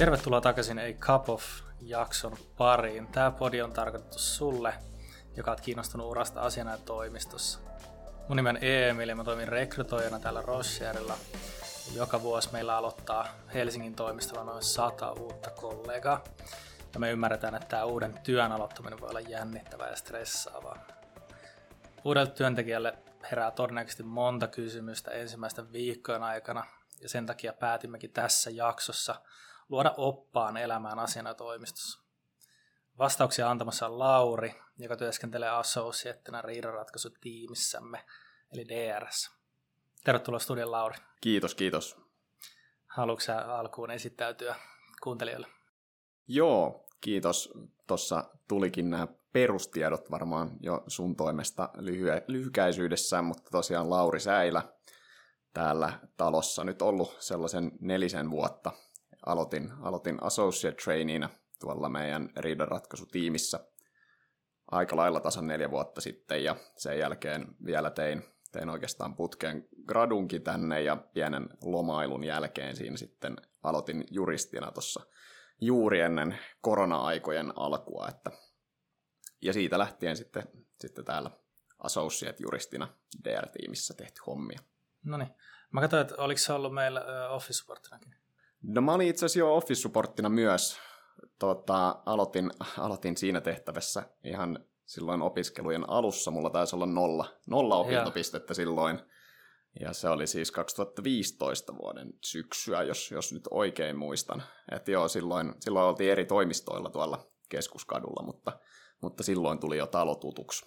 Tervetuloa takaisin A Cup of jakson pariin. Tämä podi on tarkoitettu sulle, joka on kiinnostunut urasta asiana toimistossa. Mun nimen on Emil ja mä toimin rekrytoijana täällä Rocherilla. Joka vuosi meillä aloittaa Helsingin toimistolla noin sata uutta kollegaa. Ja me ymmärretään, että tämä uuden työn aloittaminen voi olla jännittävää ja stressaavaa. Uudelle työntekijälle herää todennäköisesti monta kysymystä ensimmäisten viikkojen aikana, ja sen takia päätimmekin tässä jaksossa luoda oppaan elämään asiana toimistossa. Vastauksia antamassa on Lauri, joka työskentelee associatena riidanratkaisutiimissämme, eli DRS. Tervetuloa studion Lauri. Kiitos, kiitos. Haluatko sä alkuun esittäytyä kuuntelijoille? Joo, kiitos. Tuossa tulikin nämä perustiedot varmaan jo sun toimesta lyhy- lyhykäisyydessään, mutta tosiaan Lauri Säilä täällä talossa nyt ollut sellaisen nelisen vuotta. Aloitin, aloitin associate traineena tuolla meidän riidanratkaisutiimissä aika lailla tasan neljä vuotta sitten ja sen jälkeen vielä tein, tein oikeastaan putkeen gradunkin tänne ja pienen lomailun jälkeen siinä sitten aloitin juristina tuossa juuri ennen korona-aikojen alkua, että ja siitä lähtien sitten, sitten täällä associate-juristina DR-tiimissä tehty hommia. No niin. Mä katsoin, että oliko se ollut meillä office supportinakin? No mä olin itse asiassa jo office supporttina myös. Tota, aloitin, aloitin siinä tehtävässä ihan silloin opiskelujen alussa. Mulla taisi olla nolla, nolla opintopistettä silloin. Ja se oli siis 2015 vuoden syksyä, jos, jos nyt oikein muistan. Että joo, silloin, silloin oltiin eri toimistoilla tuolla keskuskadulla, mutta mutta silloin tuli jo talo tutuksi.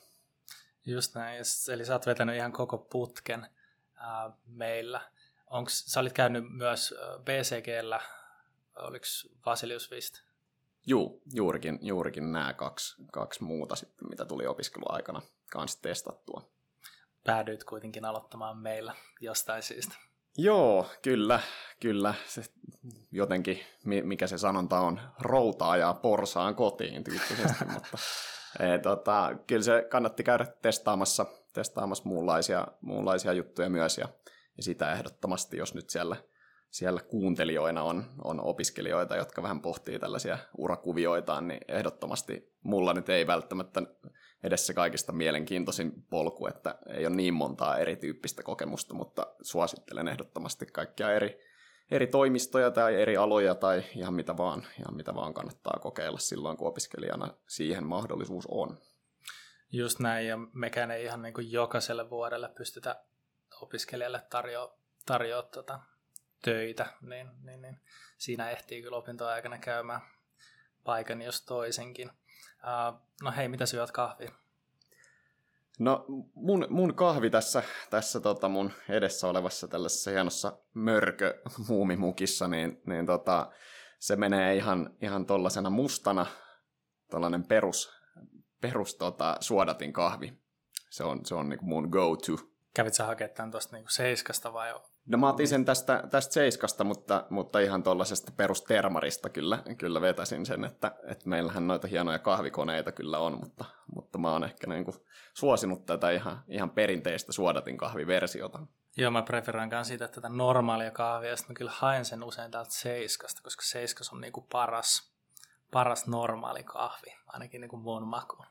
Just näin, eli sä oot vetänyt ihan koko putken ää, meillä. Onks, sä olit käynyt myös BCGllä, oliko Vasilius Vist? Juu, juurikin, juurikin nämä kaksi, kaksi muuta sitten, mitä tuli opiskeluaikana kanssa testattua. Päädyit kuitenkin aloittamaan meillä jostain syystä. Joo, kyllä, kyllä. Se jotenkin, mikä se sanonta on, routaa ja porsaan kotiin tyyppisesti, mutta e, tota, kyllä se kannatti käydä testaamassa, testaamassa muunlaisia, muunlaisia juttuja myös ja, ja sitä ehdottomasti, jos nyt siellä, siellä kuuntelijoina on, on opiskelijoita, jotka vähän pohtii tällaisia urakuvioitaan, niin ehdottomasti mulla nyt ei välttämättä edessä kaikista mielenkiintoisin polku, että ei ole niin montaa erityyppistä kokemusta, mutta suosittelen ehdottomasti kaikkia eri, eri toimistoja tai eri aloja tai ihan mitä vaan, ihan mitä vaan kannattaa kokeilla silloin, kun opiskelijana siihen mahdollisuus on. Just näin, ja mekään ei ihan niin kuin jokaiselle vuodelle pystytä opiskelijalle tarjoamaan tarjoa tuota töitä, niin, niin, niin siinä ehtii kyllä opintoaikana käymään paikan jos toisenkin. Uh, no hei, mitä syöt kahvia? No mun, mun kahvi tässä, tässä tota mun edessä olevassa tällaisessa hienossa mörkö muumimukissa, niin, niin tota, se menee ihan, ihan tollasena mustana, tällainen perus, perus tota, suodatin kahvi. Se on, se on niin mun go-to. Kävit sä hakemaan tuosta niinku seiskasta vai No mä otin sen tästä, tästä seiskasta, mutta, mutta ihan tuollaisesta perustermarista kyllä, kyllä vetäsin sen, että, että meillähän noita hienoja kahvikoneita kyllä on, mutta, mutta mä oon ehkä niin kuin suosinut tätä ihan, ihan perinteistä suodatin kahviversiota. Joo, mä preferoin myös sitä tätä normaalia kahvia, ja mä kyllä haen sen usein täältä seiskasta, koska seiskas on niin kuin paras, paras normaali kahvi, ainakin niin kuin mun makuun.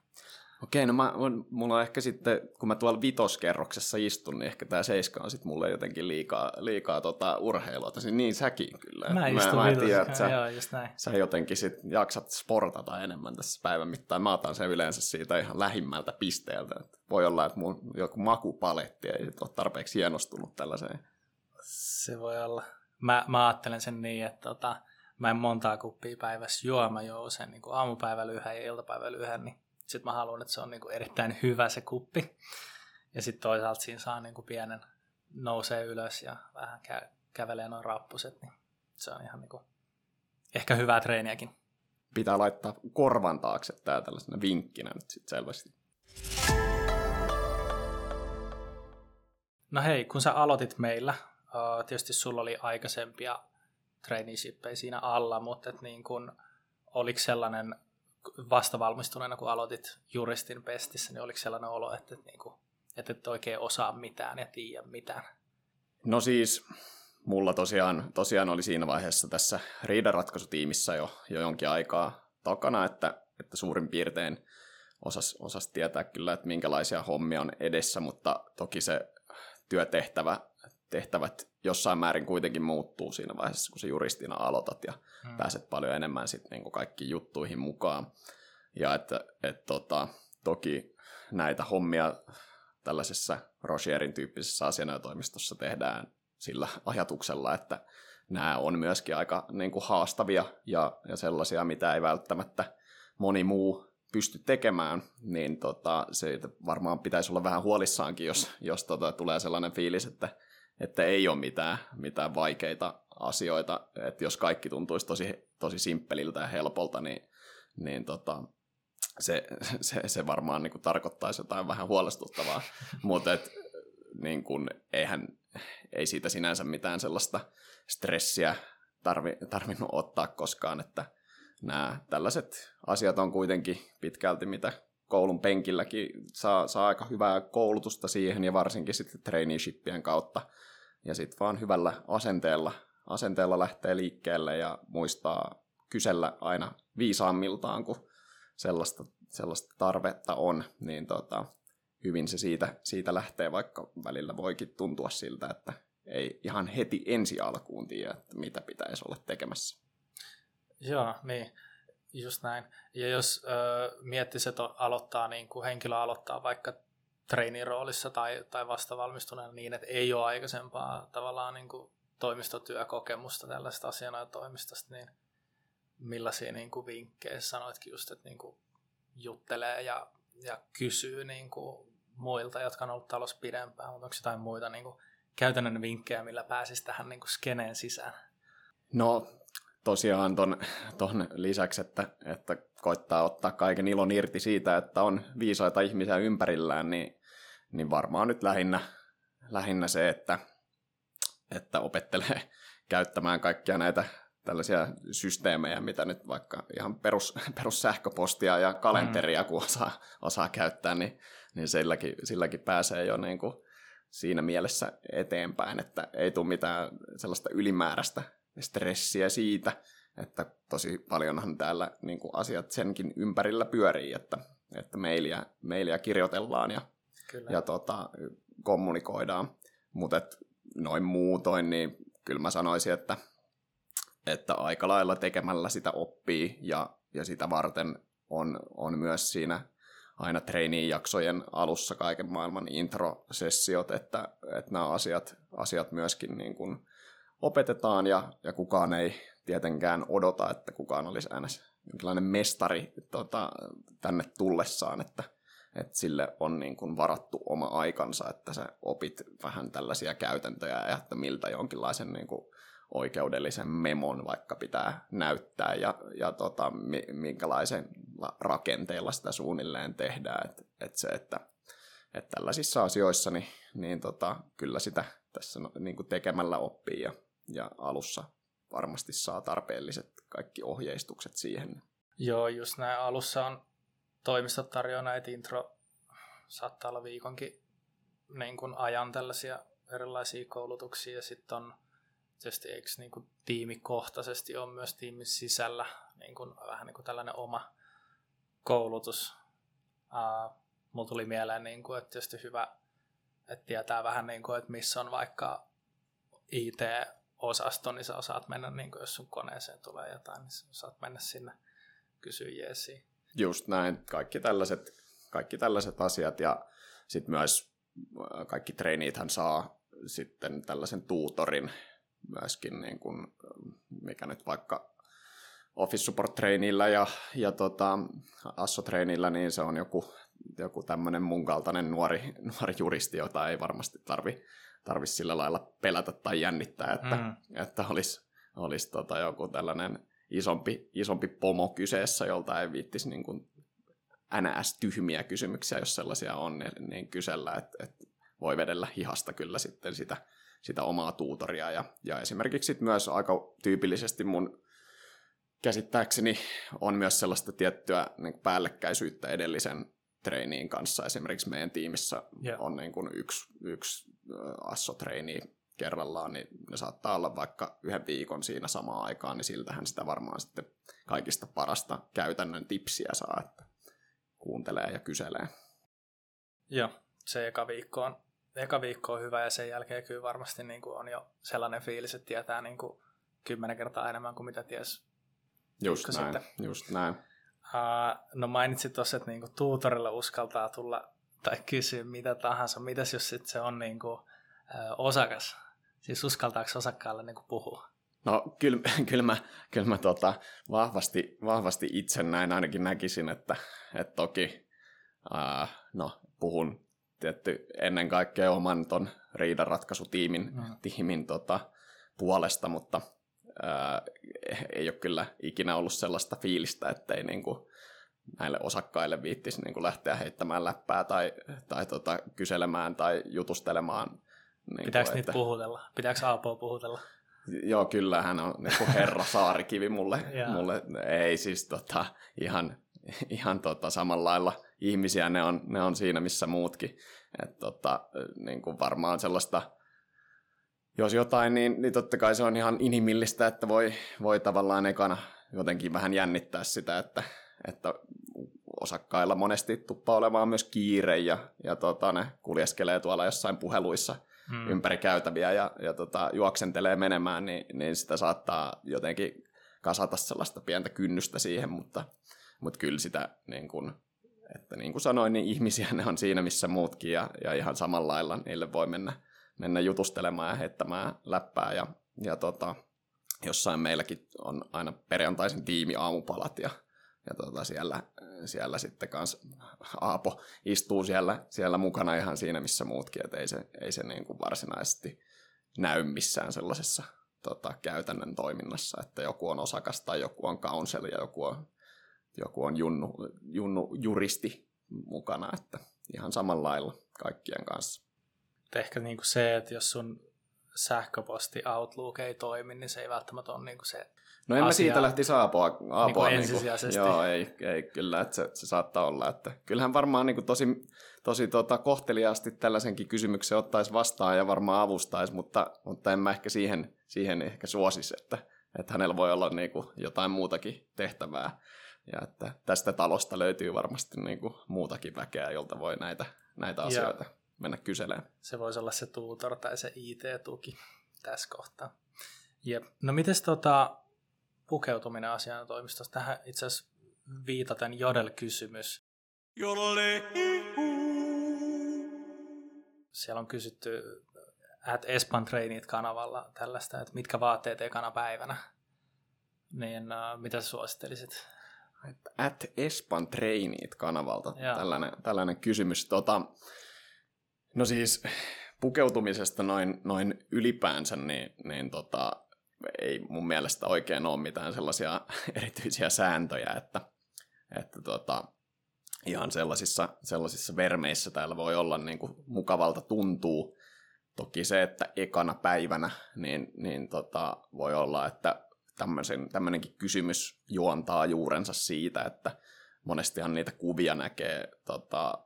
Okei, no mä, mulla on ehkä sitten, kun mä tuolla vitoskerroksessa istun, niin ehkä tämä seiska on sitten mulle jotenkin liikaa, liikaa tota urheilua. Tosin niin säkin kyllä. Mä istun mä, mä tiedä, että sä, joo, just näin. sä jotenkin sit jaksat sportata enemmän tässä päivän mittaan. Mä otan sen yleensä siitä ihan lähimmältä pisteeltä. Voi olla, että mun joku makupaletti ei ole tarpeeksi hienostunut tällaiseen. Se voi olla. Mä, mä ajattelen sen niin, että tota, mä en montaa kuppia päivässä juo. Mä juon usein niin aamupäivällä yhden ja iltapäivällä yhden, niin sitten mä haluan, että se on niin kuin erittäin hyvä se kuppi. Ja sitten toisaalta siinä saa niin kuin pienen nousee ylös ja vähän kä- kävelee noin rappuset, niin se on ihan niin kuin ehkä hyvää treeniäkin. Pitää laittaa korvan taakse tämä tällaisena vinkkinä nyt sitten selvästi. No hei, kun sä aloitit meillä, tietysti sulla oli aikaisempia traineeshippeja siinä alla, mutta et niin kun, oliko sellainen vastavalmistuneena, kun aloitit juristin pestissä, niin oliko sellainen olo, että, että, niin kuin, että et oikein osaa mitään ja tiedä mitään? No siis mulla tosiaan, tosiaan oli siinä vaiheessa tässä riidanratkaisutiimissä jo, jo jonkin aikaa takana, että, että suurin piirtein osas, osas tietää kyllä, että minkälaisia hommia on edessä, mutta toki se työtehtävä tehtävät jossain määrin kuitenkin muuttuu siinä vaiheessa, kun se juristina aloitat ja hmm. pääset paljon enemmän sitten niin kaikkiin juttuihin mukaan. Ja että et, tota, toki näitä hommia tällaisessa Rocherin tyyppisessä asianajotoimistossa tehdään sillä ajatuksella, että nämä on myöskin aika niin kuin haastavia ja, ja sellaisia, mitä ei välttämättä moni muu pysty tekemään, niin tota, se varmaan pitäisi olla vähän huolissaankin, jos, jos tota, tulee sellainen fiilis, että, että ei ole mitään, mitään vaikeita asioita. Että jos kaikki tuntuisi tosi, tosi simppeliltä ja helpolta, niin, niin tota, se, se, se varmaan niin kuin tarkoittaisi jotain vähän huolestuttavaa. Mutta niin kuin, eihän, ei siitä sinänsä mitään sellaista stressiä tarvi, tarvinnut ottaa koskaan, että nämä tällaiset asiat on kuitenkin pitkälti, mitä koulun penkilläkin saa, saa aika hyvää koulutusta siihen ja varsinkin sitten traineeshipien kautta. Ja sitten vaan hyvällä asenteella, asenteella lähtee liikkeelle ja muistaa kysellä aina viisaammiltaan, kun sellaista, sellaista tarvetta on, niin tota, hyvin se siitä, siitä lähtee, vaikka välillä voikin tuntua siltä, että ei ihan heti ensi alkuun tiedä, että mitä pitäisi olla tekemässä. Joo, niin. Just näin. Ja jos ö, miettisi, että aloittaa, niin kuin henkilö aloittaa vaikka treeniroolissa tai, tai vastavalmistuneena niin, että ei ole aikaisempaa tavallaan niin kuin toimistotyökokemusta tällaista asianajotoimistosta, niin millaisia niin kuin vinkkejä sanoitkin just, että niin kuin juttelee ja, ja kysyy niin kuin muilta, jotka on ollut talossa pidempään, mutta onko jotain muita niin kuin käytännön vinkkejä, millä pääsisi tähän niin kuin skeneen sisään? No tosiaan ton, ton lisäksi, että, että koittaa ottaa kaiken ilon irti siitä, että on viisaita ihmisiä ympärillään, niin, niin varmaan nyt lähinnä, lähinnä se, että, että opettelee käyttämään kaikkia näitä tällaisia systeemejä, mitä nyt vaikka ihan perus, perussähköpostia ja kalenteria, mm. kun osaa, osaa käyttää, niin, niin silläkin, silläkin pääsee jo niin kuin siinä mielessä eteenpäin, että ei tule mitään sellaista ylimääräistä stressiä siitä, että tosi paljonhan täällä niin kuin asiat senkin ympärillä pyörii, että, että mailia, mailia kirjoitellaan ja, ja tota, kommunikoidaan. Mutta noin muutoin, niin kyllä mä sanoisin, että, että aika lailla tekemällä sitä oppii ja, ja sitä varten on, on myös siinä aina treenijaksojen alussa kaiken maailman introsessiot, että, että nämä asiat, asiat myöskin niin kuin opetetaan ja, ja kukaan ei tietenkään odota, että kukaan olisi aina jonkinlainen mestari tota, tänne tullessaan, että, että sille on niin kuin varattu oma aikansa, että sä opit vähän tällaisia käytäntöjä ja että miltä jonkinlaisen niin kuin oikeudellisen memon vaikka pitää näyttää ja, ja tota, minkälaisen rakenteella sitä suunnilleen tehdään. Että et se, että et tällaisissa asioissa niin, niin tota, kyllä sitä tässä no, niin kuin tekemällä oppii ja ja alussa varmasti saa tarpeelliset kaikki ohjeistukset siihen. Joo, just näin. Alussa on toimistot tarjoaa näitä intro, saattaa olla viikonkin niin kuin ajan tällaisia erilaisia koulutuksia ja sitten on tietysti eikö niin kuin tiimikohtaisesti on myös tiimin sisällä niin kuin, vähän niin kuin tällainen oma koulutus. Uh, mulla tuli mieleen, niin kuin, että tietysti hyvä, että tietää vähän, niin kuin, että missä on vaikka IT osasto, niin sä osaat mennä, niin kuin jos sun koneeseen tulee jotain, niin sä saat mennä sinne kysyä jeesiin. Just näin, kaikki tällaiset, kaikki tällaiset asiat ja sitten myös äh, kaikki treenithän saa sitten tällaisen tuutorin myöskin, niin kuin, mikä nyt vaikka Office Support Trainillä ja, ja tota, Asso Trainillä, niin se on joku, joku tämmöinen mun kaltainen nuori, nuori juristi, jota ei varmasti tarvi tarvitsisi sillä lailla pelätä tai jännittää, että, mm. että olisi, olisi tota joku tällainen isompi, isompi pomo kyseessä, jolta ei viittisi niin kuin NS-tyhmiä kysymyksiä, jos sellaisia on, niin, niin kysellä, että, että voi vedellä hihasta kyllä sitten sitä, sitä omaa tuutoria. Ja, ja esimerkiksi myös aika tyypillisesti mun käsittääkseni on myös sellaista tiettyä niin päällekkäisyyttä edellisen treiniin kanssa. Esimerkiksi meidän tiimissä yeah. on niin kuin yksi, yksi asso-treini kerrallaan, niin ne saattaa olla vaikka yhden viikon siinä samaan aikaan, niin siltähän sitä varmaan sitten kaikista parasta käytännön tipsiä saa, että kuuntelee ja kyselee. Joo, se eka viikko on, eka viikko on hyvä ja sen jälkeen kyllä varmasti niin kuin on jo sellainen fiilis, että tietää niin kuin kymmenen kertaa enemmän kuin mitä ties Just näin, sitten. just näin. Uh, no mainitsit tuossa, että niinku tuutorille uskaltaa tulla tai kysyä mitä tahansa. Mitäs jos sit se on niinku, uh, osakas? Siis uskaltaako osakkaalle niinku puhua? No kyllä, kyllä mä, kyllä mä tota, vahvasti, vahvasti itse näin ainakin näkisin, että, että toki uh, no, puhun tietty ennen kaikkea oman ton riidanratkaisutiimin mm. tiimin, tota, puolesta, mutta ää, ei ole kyllä ikinä ollut sellaista fiilistä, ettei niin kuin näille osakkaille viittisi niin kuin lähteä heittämään läppää tai, tai tota, kyselemään tai jutustelemaan. Niin Pitääkö kuin, niitä että... puhutella? Pitääkö Aapoa puhutella? Joo, kyllä hän on niin kuin herra Saarikivi mulle. mulle ei siis tota, ihan, ihan tota, samalla lailla ihmisiä, ne on, ne on siinä missä muutkin. Et, tota, niin kuin varmaan sellaista jos jotain, niin, niin totta kai se on ihan inhimillistä, että voi, voi tavallaan ekana jotenkin vähän jännittää sitä, että, että osakkailla monesti tuppaa olemaan myös kiire ja, ja tota, ne kuljeskelee tuolla jossain puheluissa hmm. ympäri käytäviä ja, ja tota, juoksentelee menemään, niin, niin sitä saattaa jotenkin kasata sellaista pientä kynnystä siihen, mutta, mutta kyllä sitä niin kuin, että niin kuin sanoin, niin ihmisiä ne on siinä missä muutkin ja, ja ihan samalla lailla niille voi mennä mennä jutustelemaan ja heittämään läppää. Ja, ja tota, jossain meilläkin on aina perjantaisin tiimi aamupalat ja, ja tota siellä, siellä sitten kanssa Aapo istuu siellä, siellä mukana ihan siinä, missä muutkin, että ei se, ei se niin kuin varsinaisesti näy missään sellaisessa tota, käytännön toiminnassa, että joku on osakas tai joku on counsel ja joku on, joku on junnu, junnu juristi mukana, että ihan samalla lailla kaikkien kanssa. Ehkä niin kuin se, että jos sun sähköposti Outlook ei toimi, niin se ei välttämättä ole niin kuin se No en mä siitä lähti saapoa. Aapoa, niin kuin ensisijaisesti. Niin kuin, joo, ei, ei kyllä, että se, se saattaa olla. Että kyllähän varmaan niin kuin tosi, tosi tota, kohteliaasti tällaisenkin kysymyksen ottaisi vastaan ja varmaan avustaisi, mutta, mutta en mä ehkä siihen, siihen ehkä suosisi, että, että hänellä voi olla niin kuin jotain muutakin tehtävää. Ja että tästä talosta löytyy varmasti niin kuin muutakin väkeä, jolta voi näitä, näitä asioita ja mennä kyselemään. Se voisi olla se tuutor tai se IT-tuki tässä kohtaa. Jep. No miten tota, pukeutuminen asiantoimistossa? Tähän itse asiassa viitaten Jodel-kysymys. Jodelle. Siellä on kysytty at Espan Trainit kanavalla tällaista, että mitkä vaatteet ekana päivänä. Niin uh, mitä suosittelisit? At Espan Trainit kanavalta tällainen, tällainen kysymys. Tota, No siis pukeutumisesta noin, noin ylipäänsä, niin, niin tota, ei mun mielestä oikein ole mitään sellaisia erityisiä sääntöjä, että, että tota, ihan sellaisissa, sellaisissa vermeissä täällä voi olla niin kuin mukavalta tuntuu. Toki se, että ekana päivänä, niin, niin tota, voi olla, että tämmöinenkin kysymys juontaa juurensa siitä, että monestihan niitä kuvia näkee tota,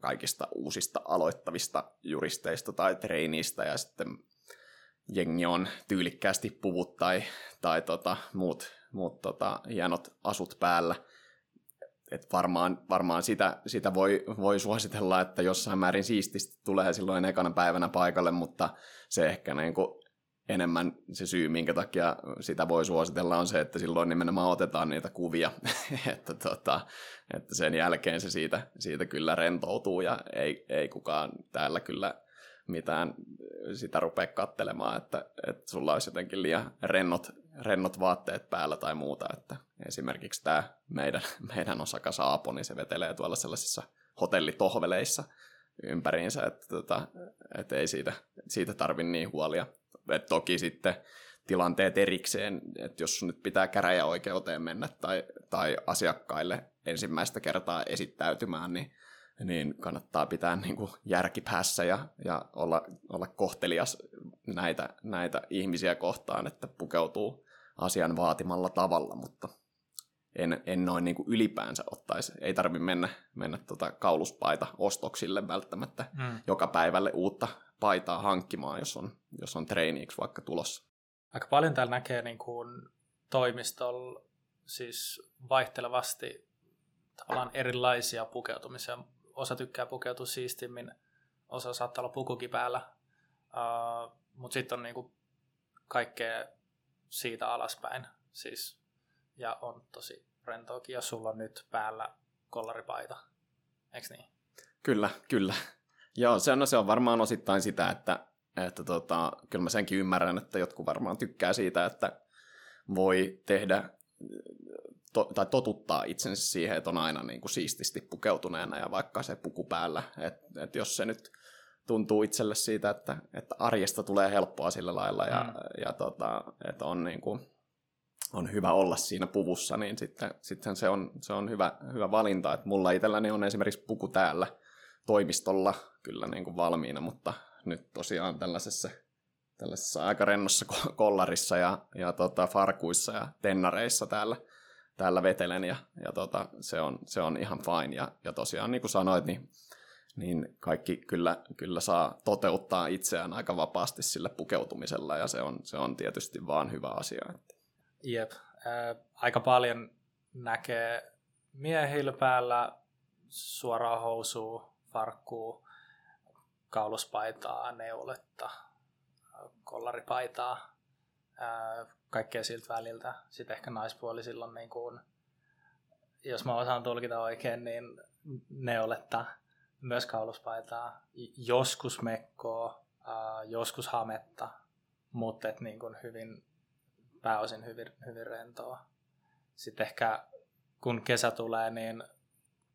kaikista uusista aloittavista juristeista tai treiniistä ja sitten jengi on tyylikkäästi puvut tai, tai tota, muut, muut tota, hienot asut päällä. Et varmaan, varmaan sitä, sitä voi, voi suositella, että jossain määrin siististi tulee silloin ekana päivänä paikalle, mutta se ehkä niin kuin enemmän se syy, minkä takia sitä voi suositella, on se, että silloin nimenomaan otetaan niitä kuvia, että, tota, että sen jälkeen se siitä, siitä kyllä rentoutuu ja ei, ei kukaan täällä kyllä mitään sitä rupea kattelemaan, että, että sulla olisi jotenkin liian rennot, rennot vaatteet päällä tai muuta, että esimerkiksi tämä meidän, meidän osakas Aapo, niin se vetelee tuolla sellaisissa hotellitohveleissa ympäriinsä, että, tota, että ei siitä, siitä tarvi niin huolia. Et toki sitten tilanteet erikseen, että jos nyt pitää käräjäoikeuteen mennä tai, tai asiakkaille ensimmäistä kertaa esittäytymään, niin, niin kannattaa pitää niin kuin järki päässä ja, ja olla, olla kohtelias näitä, näitä ihmisiä kohtaan, että pukeutuu asian vaatimalla tavalla, mutta en, en noin niin kuin ylipäänsä ottaisi. Ei tarvi mennä, mennä tota kauluspaita ostoksille välttämättä mm. joka päivälle uutta paitaa hankkimaan, jos on, jos on treeniiksi vaikka tulossa. Aika paljon täällä näkee niin kuin toimistolla siis vaihtelevasti tavallaan erilaisia pukeutumisia. Osa tykkää pukeutua siistimmin, osa saattaa olla pukukin päällä, uh, mutta sitten on niinku kaikkea siitä alaspäin. Siis, ja on tosi rentoakin, ja sulla on nyt päällä kollaripaita, eikö niin? Kyllä, kyllä. Joo, se on, se on varmaan osittain sitä, että, että tota, kyllä mä senkin ymmärrän, että jotkut varmaan tykkää siitä, että voi tehdä to, tai totuttaa itsensä siihen, että on aina niin kuin siististi pukeutuneena ja vaikka se puku päällä. Että et jos se nyt tuntuu itselle siitä, että, että arjesta tulee helppoa sillä lailla ja, mm. ja tota, että on, niin kuin, on hyvä olla siinä puvussa, niin sitten, sitten se on, se on hyvä, hyvä valinta. Että mulla itselläni on esimerkiksi puku täällä toimistolla kyllä niin kuin valmiina, mutta nyt tosiaan tällaisessa, tällaisessa aika rennossa kollarissa ja, ja tota, farkuissa ja tennareissa täällä täällä vetelen ja, ja tota, se, on, se on ihan fine. Ja, ja tosiaan niin kuin sanoit, niin, niin kaikki kyllä, kyllä saa toteuttaa itseään aika vapaasti sillä pukeutumisella ja se on, se on tietysti vaan hyvä asia. Jep, äh, aika paljon näkee miehillä päällä suoraa housua, farkkuu, kauluspaitaa, neuletta, kollaripaitaa, kaikkea siltä väliltä. Sitten ehkä naispuolisilla niin kuin, jos mä osaan tulkita oikein, niin neuletta, myös kauluspaitaa, joskus mekkoa, joskus hametta, mutta et niin kuin hyvin, pääosin hyvin, hyvin rentoa. Sitten ehkä kun kesä tulee, niin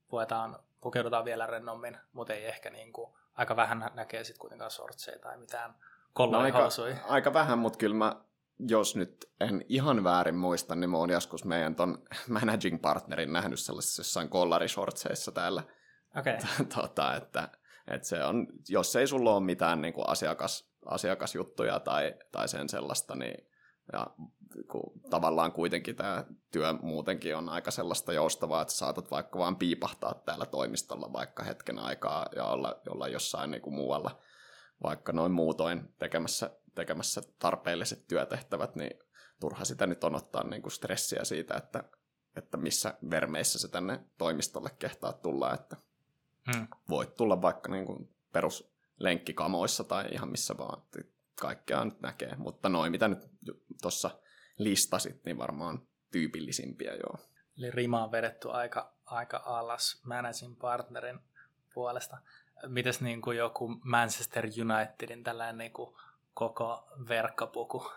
puetaan, pukeudutaan vielä rennommin, mutta ei ehkä niin kuin, aika vähän näkee sitten kuitenkaan sortseja tai mitään no aika, aika vähän, mutta kyllä mä jos nyt en ihan väärin muista, niin mä oon joskus meidän ton managing partnerin nähnyt sellaisessa jossain kollarishortseissa täällä. Okay. tota, että, että se on, jos ei sulla ole mitään niin kuin asiakas, asiakasjuttuja tai, tai sen sellaista, niin ja kun tavallaan kuitenkin tämä työ muutenkin on aika sellaista joustavaa, että saatat vaikka vaan piipahtaa täällä toimistolla vaikka hetken aikaa ja olla, olla jossain niin kuin muualla vaikka noin muutoin tekemässä tekemässä tarpeelliset työtehtävät, niin turha sitä nyt on ottaa niin kuin stressiä siitä, että, että missä vermeissä se tänne toimistolle kehtaa tulla, että hmm. voit tulla vaikka niin kuin peruslenkkikamoissa tai ihan missä vaan, kaikkea nyt näkee, mutta noin mitä nyt tuossa listasit, niin varmaan tyypillisimpiä joo. Eli rima on vedetty aika, aika alas managing partnerin puolesta. Mites niin kuin joku Manchester Unitedin tällainen niin kuin koko verkkapuku.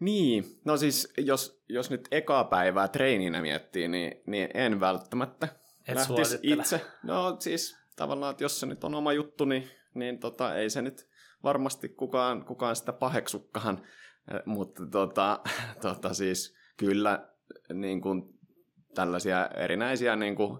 Niin, no siis jos, jos nyt ekaa päivää treeninä miettii, niin, niin en välttämättä Et lähtisi itse. No siis tavallaan, että jos se nyt on oma juttu, niin, niin tota, ei se nyt varmasti kukaan, kukaan sitä paheksukaan, mutta tota, tota siis kyllä niin kuin tällaisia erinäisiä niin kuin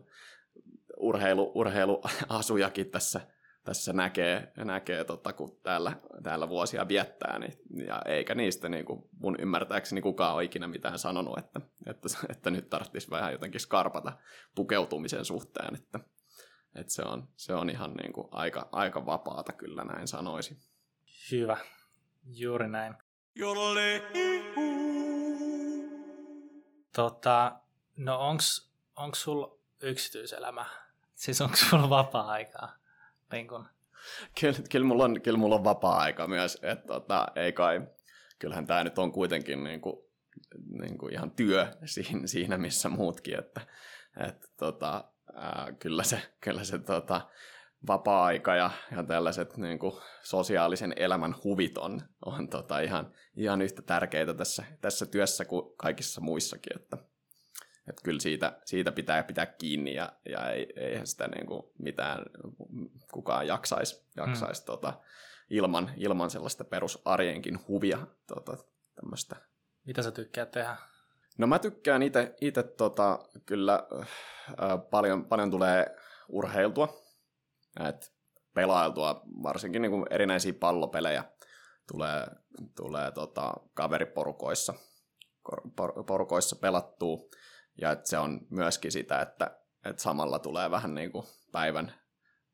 urheilu, urheiluasujakin tässä tässä näkee, näkee tota, kun täällä, täällä vuosia viettää, niin, ja eikä niistä niin kuin mun ymmärtääkseni kukaan ole ikinä mitään sanonut, että, että, että nyt tarvitsisi vähän jotenkin skarpata pukeutumisen suhteen, että, että se, on, se on ihan niin kuin aika, aika vapaata kyllä näin sanoisi. Hyvä, juuri näin. Tota, no onks, onks sul yksityiselämä? Siis onko sulla vapaa-aikaa? Niin kun... kyllä, kyllä, mulla on, kyllä mulla on vapaa-aika myös, että tota, ei kai, kyllähän tämä nyt on kuitenkin niin kuin, niin kuin ihan työ siinä, siinä missä muutkin, että, että tota, ää, kyllä se, kyllä se tota, vapaa-aika ja, ja tällaiset niin kuin, sosiaalisen elämän huvit on, on tota, ihan, ihan yhtä tärkeitä tässä, tässä työssä kuin kaikissa muissakin, että, että kyllä siitä, siitä pitää pitää kiinni ja, ja ei, eihän sitä niin kuin mitään kukaan jaksaisi, jaksaisi hmm. tota, ilman, ilman sellaista perusarjenkin huvia. Tota, tämmöistä. Mitä sä tykkäät tehdä? No mä tykkään itse tota, kyllä äh, paljon, paljon tulee urheiltua, et pelailtua, varsinkin niin kuin erinäisiä pallopelejä tulee, tulee tota, kaveriporukoissa porukoissa pelattua. Ja että se on myöskin sitä, että, että samalla tulee vähän niin kuin päivän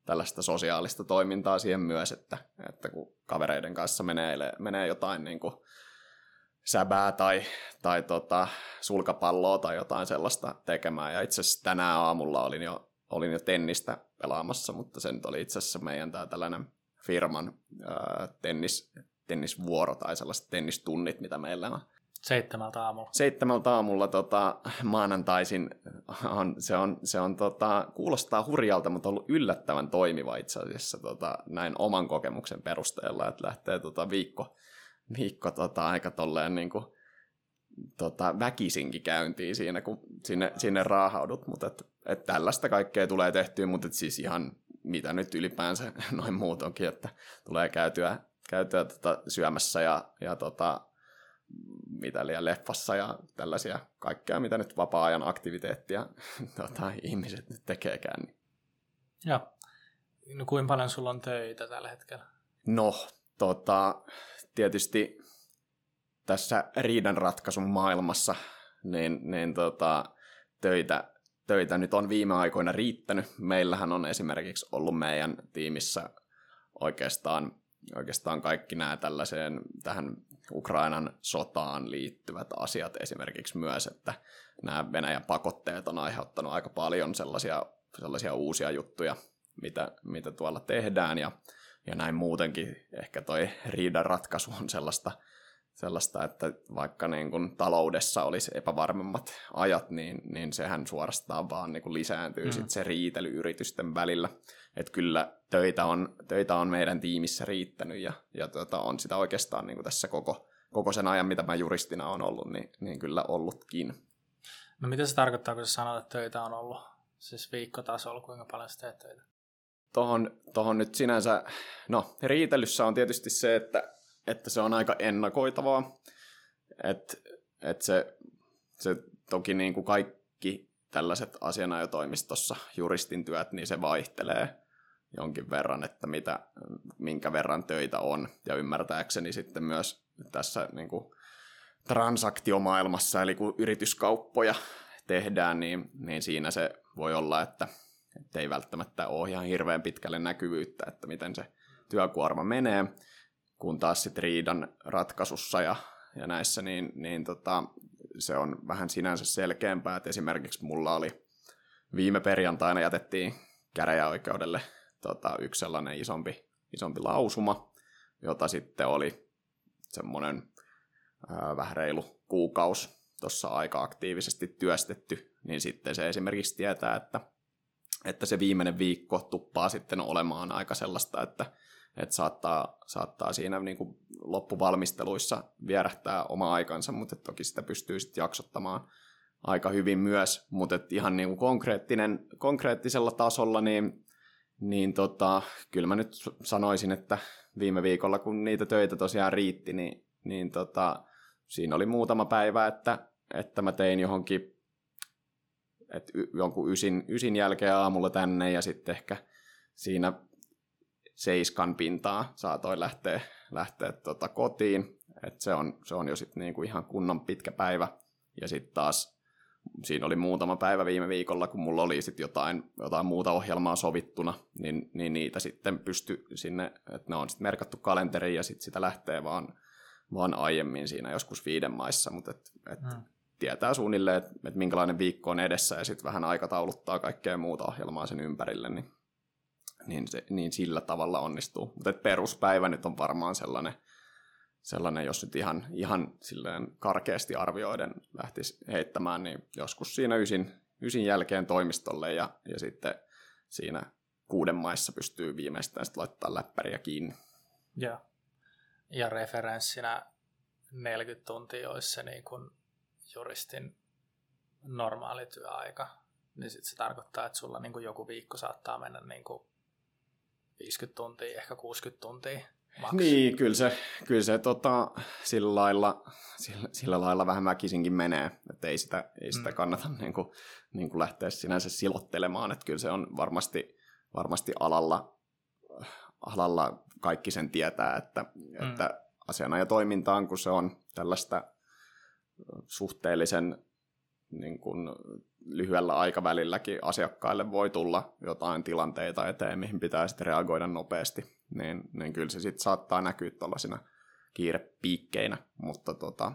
tällaista sosiaalista toimintaa siihen myös, että, että kun kavereiden kanssa menee, menee jotain niin kuin säbää tai, tai tota, sulkapalloa tai jotain sellaista tekemään. Ja itse asiassa tänään aamulla olin jo, olin jo tennistä pelaamassa, mutta se nyt oli itse asiassa meidän tää tällainen firman ää, tennis, tennisvuoro tai sellaiset tennistunnit, mitä meillä on. Seitsemältä aamulla. Seitsemältä aamulla tota, maanantaisin on, se, on, se on, tota, kuulostaa hurjalta, mutta on ollut yllättävän toimiva itse asiassa tota, näin oman kokemuksen perusteella, että lähtee tota, viikko, viikko tota, aika tolleen niin kuin, tota, väkisinkin käyntiin siinä, kun sinne, sinne raahaudut, mutta et, et tällaista kaikkea tulee tehtyä, mutta et siis ihan mitä nyt ylipäänsä noin muutonkin, että tulee käytyä, käytyä tota, syömässä ja, ja tota, mitä liian leffassa ja tällaisia kaikkea, mitä nyt vapaa-ajan aktiviteettia tota, ihmiset nyt tekeekään. Niin. Joo. No, kuinka paljon sulla on töitä tällä hetkellä? No, tota, tietysti tässä riidanratkaisun maailmassa niin, niin tota, töitä, töitä nyt on viime aikoina riittänyt. Meillähän on esimerkiksi ollut meidän tiimissä oikeastaan, oikeastaan kaikki nämä tällaiseen tähän Ukrainan sotaan liittyvät asiat esimerkiksi myös, että nämä Venäjän pakotteet on aiheuttanut aika paljon sellaisia, sellaisia uusia juttuja, mitä, mitä tuolla tehdään ja, ja näin muutenkin. Ehkä toi riidan ratkaisu on sellaista, sellaista, että vaikka niin kuin taloudessa olisi epävarmemmat ajat, niin, niin sehän suorastaan vaan niin kuin lisääntyy mm. sit se riitely yritysten välillä. Että kyllä töitä on, töitä on meidän tiimissä riittänyt ja, ja tota, on sitä oikeastaan niin kuin tässä koko, koko sen ajan, mitä mä juristina on ollut, niin, niin kyllä ollutkin. No mitä se tarkoittaa, kun sä sanot, että töitä on ollut? Siis viikkotasolla, kuinka paljon sä teet töitä? Tohon, tohon nyt sinänsä, no riitelyssä on tietysti se, että että se on aika ennakoitavaa. Että et se, se toki niin kuin kaikki tällaiset asianajotoimistossa juristin työt, niin se vaihtelee jonkin verran, että mitä, minkä verran töitä on. Ja ymmärtääkseni sitten myös tässä niin kuin transaktiomaailmassa, eli kun yrityskauppoja tehdään, niin, niin siinä se voi olla, että, että ei välttämättä ole ihan hirveän pitkälle näkyvyyttä, että miten se työkuorma menee kun taas sit riidan ratkaisussa ja, ja näissä, niin, niin tota, se on vähän sinänsä selkeämpää, että esimerkiksi mulla oli viime perjantaina jätettiin käräjäoikeudelle tota, yksi sellainen isompi, isompi lausuma, jota sitten oli semmoinen vähän reilu kuukausi tuossa aika aktiivisesti työstetty, niin sitten se esimerkiksi tietää, että, että se viimeinen viikko tuppaa sitten olemaan aika sellaista, että että saattaa, saattaa siinä niin kuin loppuvalmisteluissa vierähtää oma aikansa, mutta toki sitä pystyy sitten jaksottamaan aika hyvin myös, mutta ihan niin kuin konkreettinen, konkreettisella tasolla, niin, niin tota, kyllä mä nyt sanoisin, että viime viikolla, kun niitä töitä tosiaan riitti, niin, niin tota, siinä oli muutama päivä, että, että mä tein johonkin että jonkun ysin, ysin jälkeen aamulla tänne ja sitten ehkä siinä seiskan pintaa saatoin lähteä, lähteä tota kotiin. Et se, on, se on jo sit niinku ihan kunnon pitkä päivä. Ja sitten taas siinä oli muutama päivä viime viikolla, kun mulla oli sit jotain, jotain muuta ohjelmaa sovittuna, niin, niin niitä sitten pysty sinne, että ne on sitten merkattu kalenteriin ja sitten sitä lähtee vaan, vaan aiemmin siinä joskus viiden maissa, mutta et, et hmm. tietää suunnilleen, että et minkälainen viikko on edessä ja sitten vähän aikatauluttaa kaikkea muuta ohjelmaa sen ympärille, niin niin, se, niin sillä tavalla onnistuu. Mutta peruspäivä nyt on varmaan sellainen, sellainen jos nyt ihan, ihan silleen karkeasti arvioiden lähtisi heittämään, niin joskus siinä ysin, ysin jälkeen toimistolle ja, ja sitten siinä kuuden maissa pystyy viimeistään sitten laittaa läppäriä kiinni. Ja, ja referenssinä 40 tuntia olisi se niin kuin juristin normaali työaika, niin sitten se tarkoittaa, että sulla niin kuin joku viikko saattaa mennä niin kuin 50 tuntia, ehkä 60 tuntia. Maks. Niin, kyllä se, kyllä se tota, sillä, lailla, sillä, sillä lailla vähän väkisinkin menee, että ei sitä, ei sitä mm. kannata niin kuin, niin kuin lähteä sinänsä silottelemaan, että kyllä se on varmasti, varmasti alalla, alalla kaikki sen tietää, että, mm. että asiana ja toimintaan, kun se on tällaista suhteellisen niin kuin, lyhyellä aikavälilläkin asiakkaille voi tulla jotain tilanteita eteen, mihin pitää sitten reagoida nopeasti, niin, niin kyllä se sitten saattaa näkyä tuollaisina kiirepiikkeinä, mutta tota,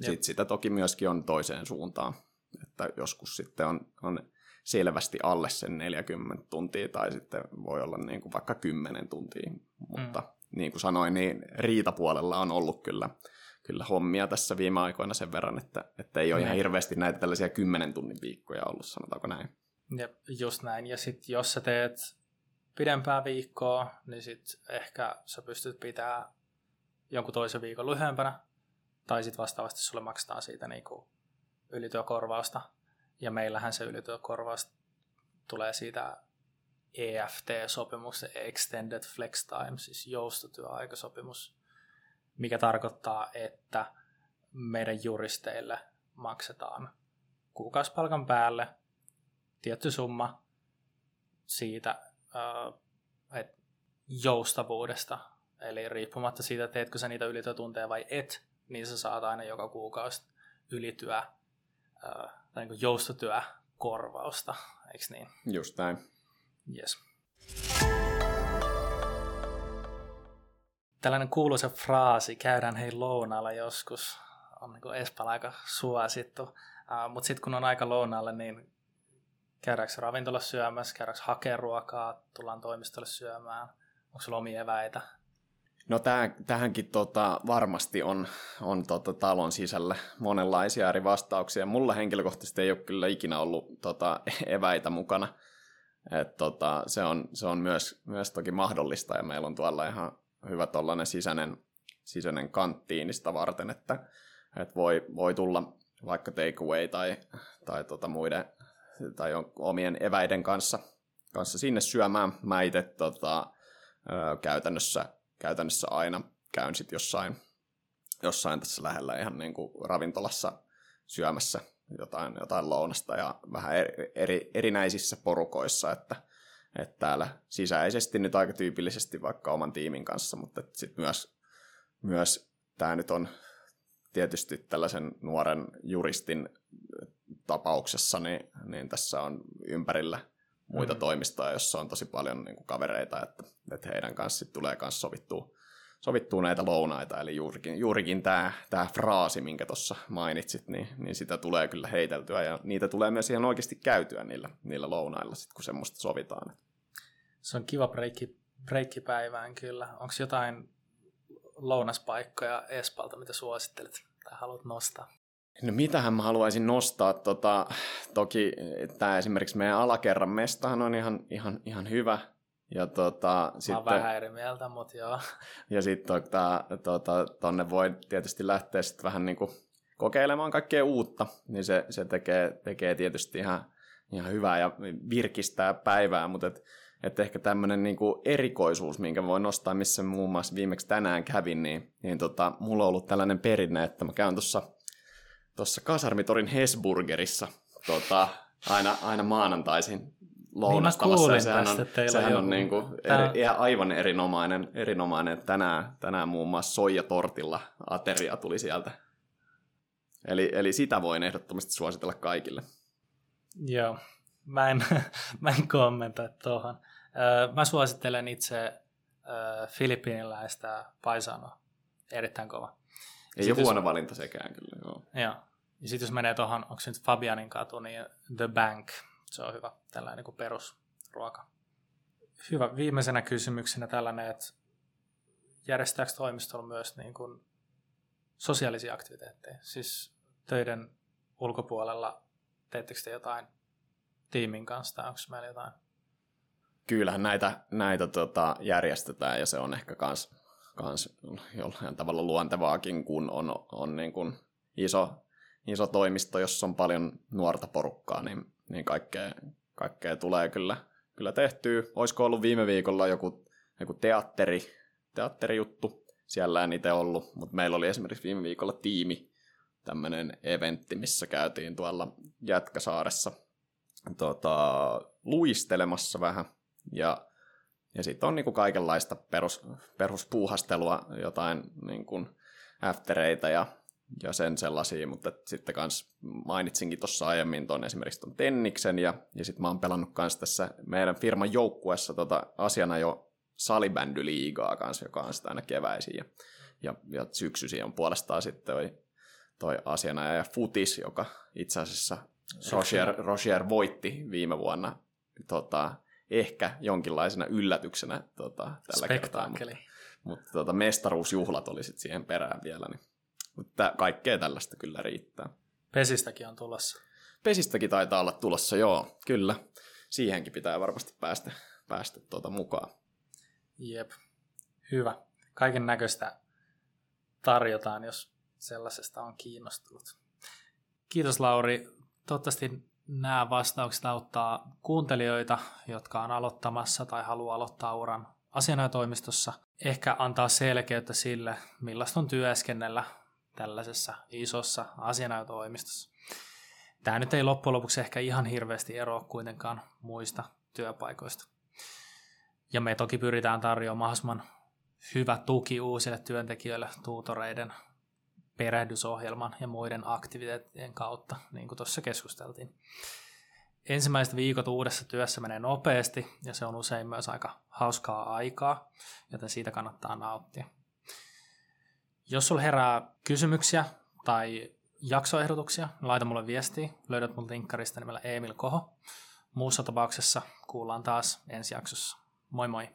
sit sitä toki myöskin on toiseen suuntaan, että joskus sitten on, on selvästi alle sen 40 tuntia tai sitten voi olla niin kuin vaikka 10 tuntia, mutta mm. niin kuin sanoin, niin riitapuolella on ollut kyllä, kyllä hommia tässä viime aikoina sen verran, että, että ei ole ihan hirveästi näitä tällaisia 10 tunnin viikkoja ollut, sanotaanko näin. Ja just näin, ja sitten jos sä teet pidempää viikkoa, niin sitten ehkä sä pystyt pitämään jonkun toisen viikon lyhyempänä, tai sitten vastaavasti sulle maksetaan siitä niinku ylityökorvausta. Ja meillähän se ylityökorvaus tulee siitä EFT-sopimuksen Extended Flex Time, siis joustotyöaikasopimus, mikä tarkoittaa, että meidän juristeille maksetaan kuukausipalkan päälle tietty summa siitä että joustavuudesta. Eli riippumatta siitä, teetkö sä niitä ylityötunteja vai et, niin sä saat aina joka kuukausi ylityö tai niin joustotyökorvausta, eikö niin? Just näin. Yes. Tällainen kuuluisa fraasi, käydään hei lounaalla joskus, on niin Espalla aika suosittu. Uh, Mutta sitten kun on aika lounaalle, niin käydäänkö ravintolassa syömässä, käydäänkö hakea ruokaa, tullaan toimistolle syömään, onko sulla omia eväitä? No täh, tähänkin tota, varmasti on, on tota, talon sisällä monenlaisia eri vastauksia. Mulla henkilökohtaisesti ei ole kyllä ikinä ollut tota, eväitä mukana. Et, tota, se, on, se on myös, myös toki mahdollista ja meillä on tuolla ihan hyvä tollainen sisäinen, sisäinen kanttiinista varten, että, että voi, voi tulla vaikka takeaway tai, tai tota muiden tai omien eväiden kanssa, kanssa sinne syömään. Mä itse tota, käytännössä käytännössä aina käyn sitten jossain, jossain tässä lähellä ihan niin kuin ravintolassa syömässä jotain, jotain lounasta ja vähän eri, eri, erinäisissä porukoissa, että, että täällä sisäisesti nyt aika tyypillisesti vaikka oman tiimin kanssa, mutta sitten myös, myös tämä nyt on tietysti tällaisen nuoren juristin tapauksessa, niin, niin tässä on ympärillä muita mm. toimistoja, jossa on tosi paljon niin kuin kavereita, että, että heidän kanssa tulee myös sovittua, sovittua näitä lounaita. Eli juurikin, juurikin tämä, tämä fraasi, minkä tuossa mainitsit, niin, niin sitä tulee kyllä heiteltyä ja niitä tulee myös ihan oikeasti käytyä niillä, niillä lounailla, sit, kun semmoista sovitaan. Se on kiva breikki, breikkipäivään kyllä. Onko jotain lounaspaikkoja Espalta, mitä suosittelet tai haluat nostaa? No mitähän mä haluaisin nostaa, tota, toki tämä esimerkiksi meidän alakerran mestahan on ihan, ihan, ihan hyvä. Ja tota, mä sitten, vähän eri mieltä, mutta joo. Ja sitten tota, tota, tonne voi tietysti lähteä sitten vähän niin kuin kokeilemaan kaikkea uutta, niin se, se tekee, tekee tietysti ihan, ihan hyvää ja virkistää päivää, mutta et, et ehkä tämmöinen niinku erikoisuus, minkä voi nostaa, missä muun muassa viimeksi tänään kävin, niin, niin tota, mulla on ollut tällainen perinne, että mä käyn tuossa tuossa Kasarmitorin Hesburgerissa tota, aina, aina maanantaisin lounastamassa. Niin sehän on, tästä, sehän on niin kuin eri, ihan aivan erinomainen, erinomainen. Tänään, tänään muun muassa soijatortilla ateria tuli sieltä. Eli, eli sitä voin ehdottomasti suositella kaikille. Joo, mä en, mä en kommentoi tuohon. Mä suosittelen itse filippiiniläistä paisanoa. Erittäin kova. Ei ole huono valinta sekään kyllä, joo. Joo. Ja sitten jos menee tuohon, onko se nyt Fabianin katu, niin The Bank, se on hyvä, tällainen niin kuin perusruoka. Hyvä. Viimeisenä kysymyksenä tällainen, että järjestääkö toimistolla myös niin kuin sosiaalisia aktiviteetteja? Siis töiden ulkopuolella teettekö te jotain tiimin kanssa tai onko meillä jotain? Kyllähän näitä, näitä tota, järjestetään ja se on ehkä kans kans jollain tavalla luontevaakin, kun on, on niin kuin iso, iso toimisto, jossa on paljon nuorta porukkaa, niin, niin kaikkea, kaikkea tulee kyllä, kyllä tehtyä. Olisiko ollut viime viikolla joku, joku teatteri, teatterijuttu, siellä en itse ollut, mutta meillä oli esimerkiksi viime viikolla tiimi, tämmöinen eventti, missä käytiin tuolla Jätkäsaaressa tota, luistelemassa vähän, ja ja sitten on niinku kaikenlaista perus, peruspuuhastelua, jotain niinku aftereita ja, ja sen sellaisia, mutta sitten kans mainitsinkin tuossa aiemmin ton esimerkiksi ton Tenniksen ja, ja sitten mä oon pelannut kans tässä meidän firman joukkuessa tota asiana jo salibändyliigaa kanssa, joka on sitä aina keväisin. Ja, ja, ja syksyisin on puolestaan sitten toi, toi asianajaja Futis, joka itse asiassa Roger, Roger voitti viime vuonna tota, ehkä jonkinlaisena yllätyksenä tota, tällä kertaa. Mutta, mutta tota, mestaruusjuhlat oli sitten siihen perään vielä. Niin. Mutta kaikkea tällaista kyllä riittää. Pesistäkin on tulossa. Pesistäkin taitaa olla tulossa, joo, kyllä. Siihenkin pitää varmasti päästä, päästä tuota mukaan. Jep, hyvä. Kaiken näköistä tarjotaan, jos sellaisesta on kiinnostunut. Kiitos Lauri. Toivottavasti nämä vastaukset auttaa kuuntelijoita, jotka on aloittamassa tai haluaa aloittaa uran asianajotoimistossa. Ehkä antaa selkeyttä sille, millaista on työskennellä tällaisessa isossa asianajotoimistossa. Tämä nyt ei loppujen lopuksi ehkä ihan hirveästi eroa kuitenkaan muista työpaikoista. Ja me toki pyritään tarjoamaan mahdollisimman hyvä tuki uusille työntekijöille tuutoreiden perehdysohjelman ja muiden aktiviteettien kautta, niin kuin tuossa keskusteltiin. Ensimmäiset viikot uudessa työssä menee nopeasti ja se on usein myös aika hauskaa aikaa, joten siitä kannattaa nauttia. Jos sulla herää kysymyksiä tai jaksoehdotuksia, laita mulle viestiä. Löydät mun linkkarista nimellä Emil Koho. Muussa tapauksessa kuullaan taas ensi jaksossa. Moi moi!